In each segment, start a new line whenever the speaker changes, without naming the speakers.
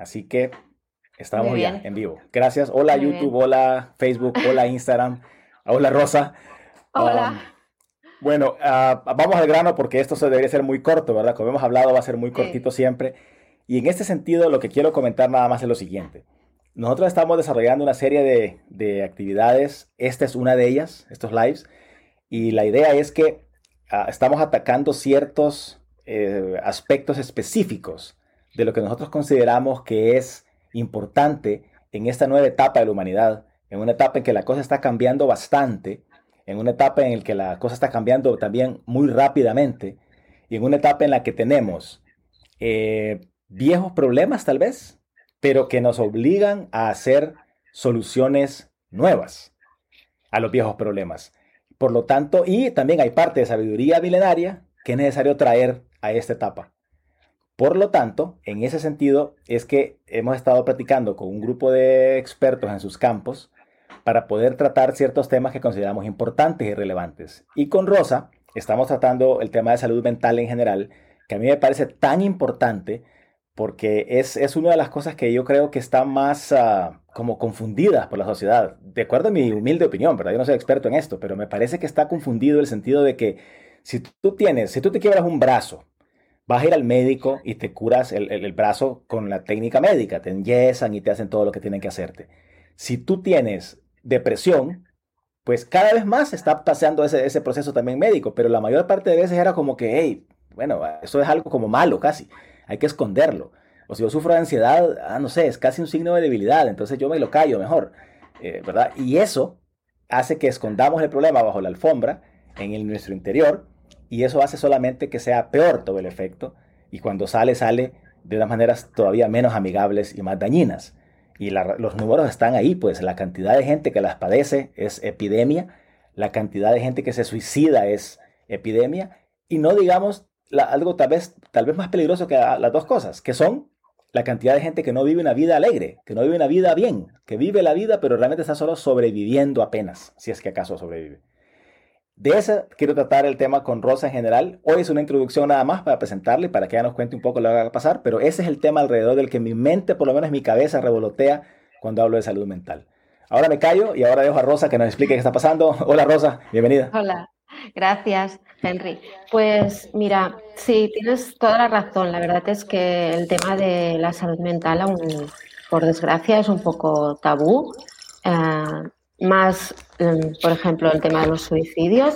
Así que estamos ya en vivo. Gracias. Hola YouTube, hola Facebook, hola Instagram, hola Rosa.
Hola.
Um, bueno, ah, vamos al grano porque esto se debería ser muy corto, ¿verdad? Como hemos hablado, va a ser muy cortito siempre. Y en este sentido, lo que quiero comentar nada más es lo siguiente. Nosotros estamos desarrollando una serie de, de actividades. Esta es una de ellas, estos lives. Y la idea es que ah, estamos atacando ciertos eh, aspectos específicos de lo que nosotros consideramos que es importante en esta nueva etapa de la humanidad, en una etapa en que la cosa está cambiando bastante, en una etapa en la que la cosa está cambiando también muy rápidamente, y en una etapa en la que tenemos eh, viejos problemas tal vez, pero que nos obligan a hacer soluciones nuevas a los viejos problemas. Por lo tanto, y también hay parte de sabiduría milenaria que es necesario traer a esta etapa. Por lo tanto, en ese sentido es que hemos estado platicando con un grupo de expertos en sus campos para poder tratar ciertos temas que consideramos importantes y relevantes. Y con Rosa estamos tratando el tema de salud mental en general, que a mí me parece tan importante porque es, es una de las cosas que yo creo que está más uh, como confundidas por la sociedad. De acuerdo a mi humilde opinión, ¿verdad? Yo no soy experto en esto, pero me parece que está confundido el sentido de que si tú tienes, si tú te quiebras un brazo, vas a ir al médico y te curas el, el, brazo con la técnica médica, te enyesan y te hacen todo lo que tienen que hacerte. Si tú tienes depresión, pues cada vez más está pasando ese, ese proceso también médico, pero la mayor parte de veces era como que, hey, bueno, eso es algo como malo casi hay que esconderlo. O si yo sufro de ansiedad, ah, no sé, es casi un signo de debilidad, entonces yo me lo callo mejor, eh, ¿verdad? Y eso hace que escondamos el problema bajo la alfombra, en el, nuestro interior, y eso hace solamente que sea peor todo el efecto, y cuando sale, sale de unas maneras todavía menos amigables y más dañinas. Y los números están ahí, pues la cantidad de gente que las padece es epidemia, la cantidad de gente que se suicida es epidemia, y no digamos algo tal vez, tal vez más peligroso que las dos cosas, que son la cantidad de gente que no vive una vida alegre, que no vive una vida bien, que vive la vida pero realmente está solo sobreviviendo apenas, si es que acaso sobrevive. De eso quiero tratar el tema con Rosa en general. Hoy es una introducción nada más para presentarle, para que ella nos cuente un poco lo que va a pasar, pero ese es el tema alrededor del que mi mente, por lo menos mi cabeza, revolotea cuando hablo de salud mental. Ahora me callo y ahora dejo a Rosa que nos explique qué está pasando. Hola Rosa, bienvenida.
Hola, gracias. Henry. Pues mira, sí, tienes toda la razón. La verdad es que el tema de la salud mental, aún por desgracia, es un poco tabú. Eh, más, por ejemplo, el tema de los suicidios.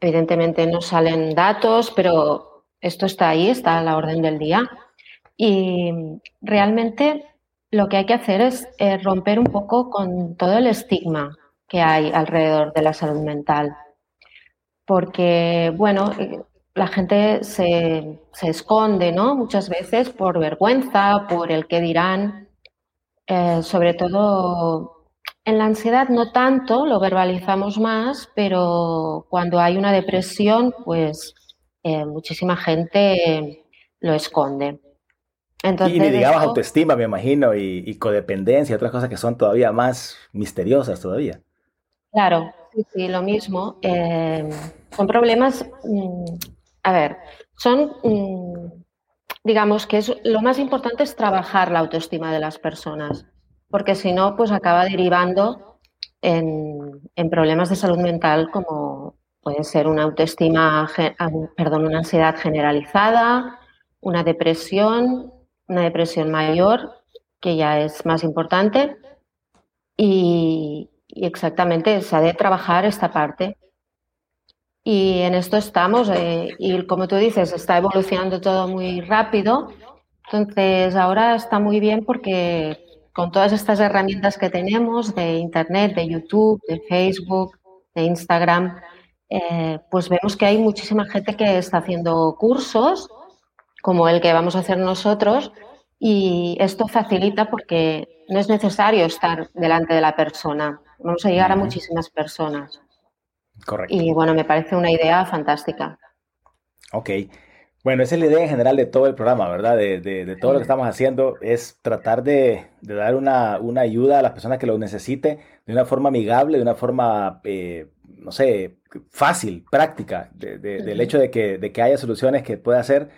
evidentemente no salen datos, pero esto está ahí, está a la orden del día. Y realmente lo que hay que hacer es eh, romper un poco con todo el estigma que hay alrededor de la salud mental porque, bueno, la gente se, esconde, ¿no? Muchas veces por vergüenza, por el que dirán, eh, sobre todo en la ansiedad no tanto, lo verbalizamos más, pero cuando hay una depresión, pues eh, muchísima gente lo esconde.
Entonces, y digamos autoestima, me imagino, y, y codependencia, otras cosas que son todavía más misteriosas todavía.
Claro, Sí, sí, lo mismo. Eh, son problemas, mm, a ver, son, mm, digamos que es, lo más importante es trabajar la autoestima de las personas, porque si no, pues acaba derivando en, problemas de salud mental como puede ser una autoestima, ah, perdón, una ansiedad generalizada, una depresión, una depresión mayor, que ya es más importante, y, y exactamente, se ha de trabajar esta parte. Y en esto estamos, eh, y como tú dices, está evolucionando todo muy rápido. Entonces, ahora está muy bien porque con todas estas herramientas que tenemos de Internet, de YouTube, de Facebook, de Instagram, eh, pues vemos que hay muchísima gente que está haciendo cursos, como el que vamos a hacer nosotros, y esto facilita porque no es necesario estar delante de la persona. Vamos a llegar a muchísimas personas.
Correcto.
Y bueno, me parece una idea fantástica.
Ok. Bueno, esa es la idea en general de todo el programa, ¿verdad? De, todo lo que estamos haciendo es tratar de, dar una, ayuda a las personas que lo necesite de una forma amigable, de una forma, eh, no sé, fácil, práctica, del hecho de que, de que haya soluciones que pueda hacer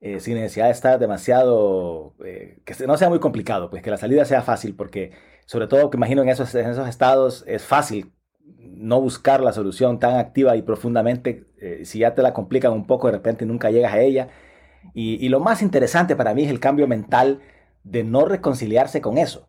eh, sin necesidad de estar demasiado, eh, que no sea muy complicado, pues que la salida sea fácil, porque sobre todo que imagino en esos, en esos estados es fácil no buscar la solución tan activa y profundamente, eh, si ya te la complican un poco, de repente nunca llegas a ella. Y, lo más interesante para mí es el cambio mental de no reconciliarse con eso,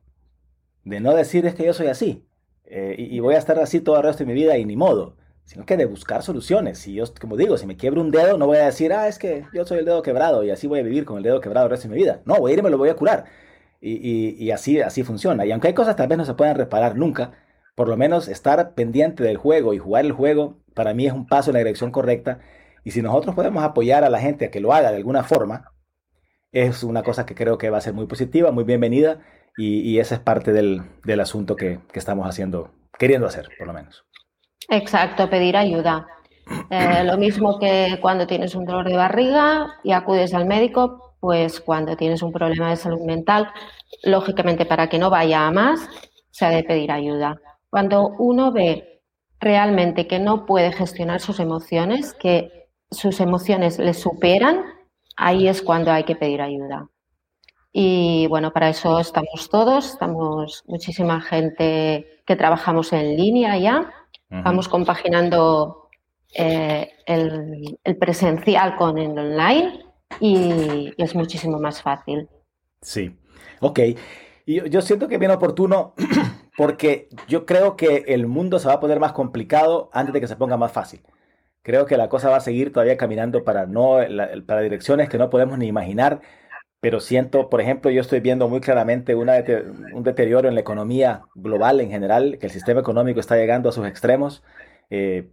de no decir es que yo soy así y, y, voy a estar así todo el resto de mi vida y ni modo sino que de buscar soluciones. Si yo, como digo, si me quiebro un dedo, no voy a decir, ah, es que yo soy el dedo quebrado y así voy a vivir con el dedo quebrado el resto de mi vida. No, voy a ir y me lo voy a curar. Y, y, así, así funciona. Y aunque hay cosas tal vez no se puedan reparar nunca, por lo menos estar pendiente del juego y jugar el juego, para mí es un paso en la dirección correcta. Y si nosotros podemos apoyar a la gente a que lo haga de alguna forma, es una cosa que creo que va a ser muy positiva, muy bienvenida. Y, y ese es parte del, del asunto que, que estamos haciendo, queriendo hacer, por lo menos.
Exacto, pedir ayuda. Eh, lo mismo que cuando tienes un dolor de barriga y acudes al médico, pues cuando tienes un problema de salud mental, lógicamente para que no vaya a más, se ha de pedir ayuda. Cuando uno ve realmente que no puede gestionar sus emociones, que sus emociones le superan, ahí es cuando hay que pedir ayuda. Y bueno, para eso estamos todos, estamos muchísima gente que trabajamos en línea ya Vamos compaginando eh, el, presencial con el online y, es muchísimo más fácil.
Sí, ok. Y yo siento que es bien oportuno porque yo creo que el mundo se va a poner más complicado antes de que se ponga más fácil. Creo que la cosa va a seguir todavía caminando para, no, para direcciones que no podemos ni imaginar pero siento, por ejemplo, yo estoy viendo muy claramente un deterioro en la economía global en general, que el sistema económico está llegando a sus extremos. Eh,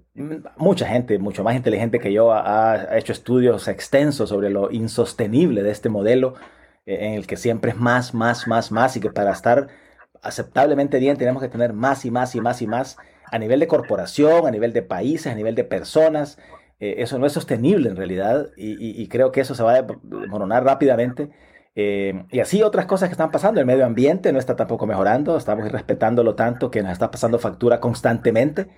mucha gente, mucho más inteligente que yo, ha, hecho estudios extensos sobre lo insostenible de este modelo, eh, en el que siempre es más, más, más, más, y que para estar aceptablemente bien tenemos que tener más y más y más y más a nivel de corporación, a nivel de países, a nivel de personas. Eh, eso no es sostenible en realidad y, creo que eso se va a desmoronar rápidamente. Eh, y así otras cosas que están pasando. El medio ambiente no está tampoco mejorando, estamos irrespetándolo tanto que nos está pasando factura constantemente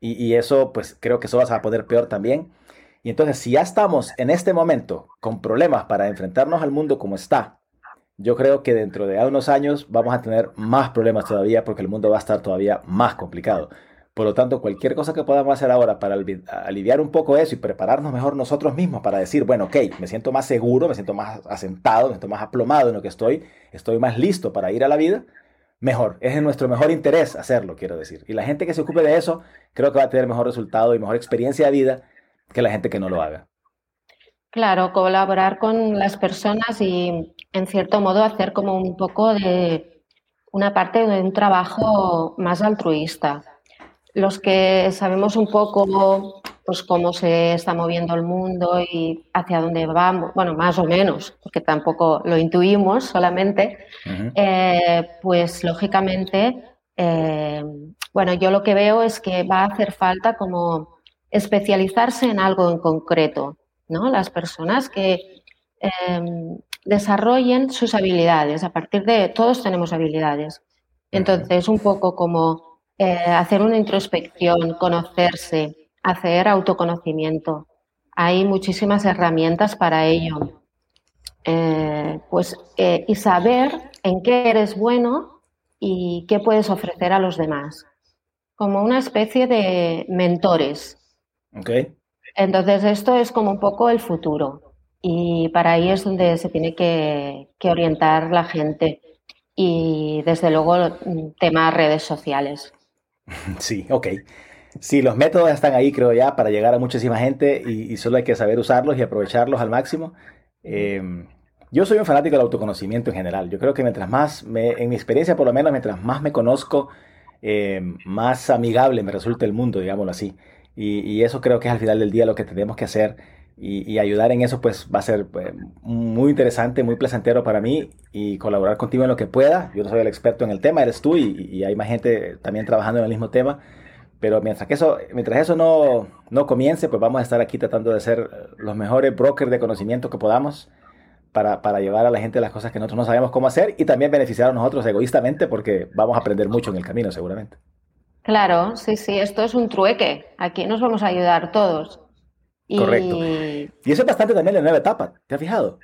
y, eso pues creo que eso va a poner peor también. Y entonces si ya estamos en este momento con problemas para enfrentarnos al mundo como está, yo creo que dentro de unos años vamos a tener más problemas todavía porque el mundo va a estar todavía más complicado. Por lo tanto, cualquier cosa que podamos hacer ahora para aliviar un poco eso y prepararnos mejor nosotros mismos para decir, bueno, ok, me siento más seguro, me siento más asentado, me siento más aplomado en lo que estoy, estoy más listo para ir a la vida, mejor. Es en nuestro mejor interés hacerlo, quiero decir. Y la gente que se ocupe de eso, creo que va a tener mejor resultado y mejor experiencia de vida que la gente que no lo haga.
Claro, colaborar con las personas y, en cierto modo, hacer como un poco de una parte de un trabajo más altruista los que sabemos un poco pues cómo se está moviendo el mundo y hacia dónde vamos, bueno, más o menos, porque tampoco lo intuimos solamente, eh, pues lógicamente, eh, bueno, yo lo que veo es que va a hacer falta como especializarse en algo en concreto, ¿no? Las personas que em, desarrollen sus habilidades, a partir de, todos tenemos habilidades. Entonces, un poco como eh, hacer una introspección, conocerse, hacer autoconocimiento. Hay muchísimas herramientas para ello. Eh, pues, eh, y saber en qué eres bueno y qué puedes ofrecer a los demás. Como una especie de mentores.
Okay.
Entonces, esto es como un poco el futuro. Y para ahí es donde se tiene que, que orientar la gente. Y desde luego, temas redes sociales.
Sí, ok. Sí, los métodos están ahí, creo ya, para llegar a muchísima gente y, solo hay que saber usarlos y aprovecharlos al máximo. Em, yo soy un fanático del autoconocimiento en general. Yo creo que mientras más, en mi experiencia por lo menos, mientras más me conozco, em, más amigable me resulta el mundo, digámoslo así. y, eso creo que es al final del día lo que tenemos que hacer y, ayudar en eso pues va a ser pues, muy interesante, muy placentero para mí y colaborar contigo en lo que pueda. Yo no soy el experto en el tema, eres tú y, hay más gente también trabajando en el mismo tema. Pero mientras, que eso, mientras eso no, no comience, pues vamos a estar aquí tratando de ser los mejores brokers de conocimiento que podamos para, para, llevar a la gente las cosas que nosotros no sabemos cómo hacer y también beneficiar a nosotros egoístamente porque vamos a aprender mucho en el camino seguramente.
Claro, sí, sí, esto es un trueque. Aquí nos vamos a ayudar todos
Correcto. Y eso es bastante también la nueva etapa, ¿te has fijado?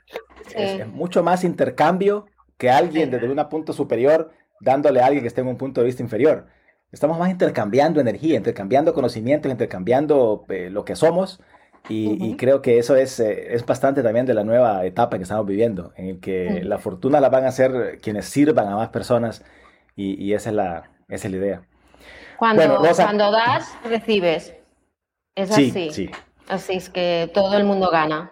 Es, mucho más intercambio que alguien desde un punto superior dándole a alguien que esté en un punto de vista inferior. Estamos más intercambiando energía, intercambiando conocimientos, intercambiando eh, lo que somos. Y, creo que eso es, eh, es bastante también de la nueva etapa que estamos viviendo, en el que la fortuna la van a hacer quienes sirvan a más personas. Y, esa, es la, esa es la idea.
Cuando, cuando das, recibes. Es
sí,
así.
Sí.
Así es que todo el mundo gana.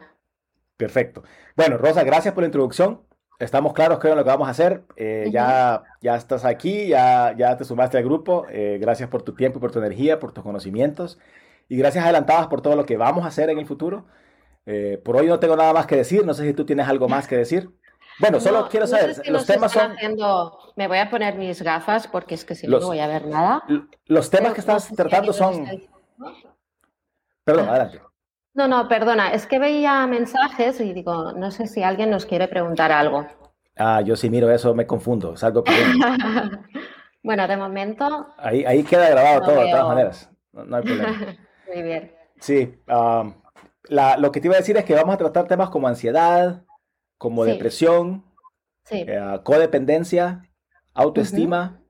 Perfecto. Bueno, Rosa, gracias por la introducción. Estamos claros creo en lo que vamos a hacer. Eh, ya, ya estás aquí, ya, ya te sumaste al grupo. Eh, gracias por tu tiempo, por tu energía, por tus conocimientos. Y gracias adelantadas por todo lo que vamos a hacer en el futuro. Eh, por hoy no tengo nada más que decir. No sé si tú tienes algo más que decir. Bueno, solo quiero saber, los temas son...
Me voy a poner mis gafas porque es que si no, no voy a ver nada.
Los temas que estás tratando son... Perdón, adelante.
No, no, perdona, es que veía mensajes y digo, no sé si alguien nos quiere preguntar algo.
Ah, yo sí miro eso, me confundo, salgo
bueno, de momento.
Ahí, ahí queda grabado todo, de todas maneras. No, hay problema.
Muy bien.
Sí, lo que te iba a decir es que vamos a tratar temas como ansiedad, como depresión, eh, codependencia, autoestima.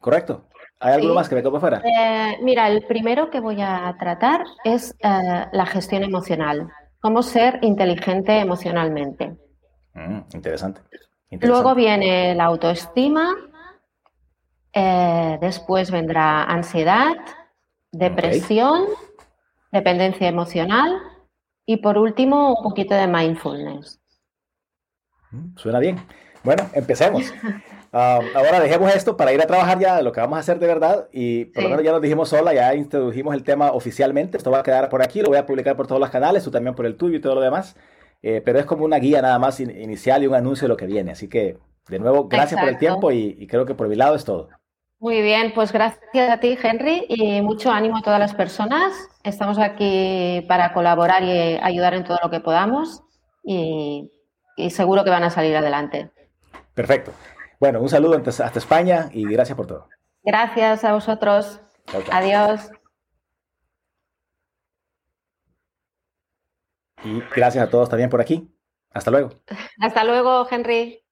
¿Correcto? ¿Hay algo más que me quede fuera?
Eh, mira, el primero que voy a tratar es eh, la gestión emocional. Cómo ser inteligente emocionalmente.
Mm, interesante,
Luego viene la autoestima. Eh, después vendrá ansiedad, depresión, dependencia emocional y por último un poquito de mindfulness.
Mm, suena bien. Bueno, empecemos. Ah, ahora dejemos esto para ir a trabajar ya lo que vamos a hacer de verdad y por lo menos ya nos dijimos sola, ya introdujimos el tema oficialmente. Esto va a quedar por aquí, lo voy a publicar por todos los canales, tú también por el tuyo y todo lo demás. Eh, pero es como una guía nada más inicial y un anuncio de lo que viene. Así que, de nuevo, gracias por el tiempo y, y creo que por mi lado es todo.
Muy bien, pues gracias a ti, Henry, y mucho ánimo a todas las personas. Estamos aquí para colaborar y ayudar en todo lo que podamos y, y seguro que van a salir adelante.
Perfecto. Bueno, un saludo hasta España y gracias por todo.
Gracias a vosotros. Adiós.
Y gracias a todos también por aquí. Hasta luego.
Hasta luego, Henry.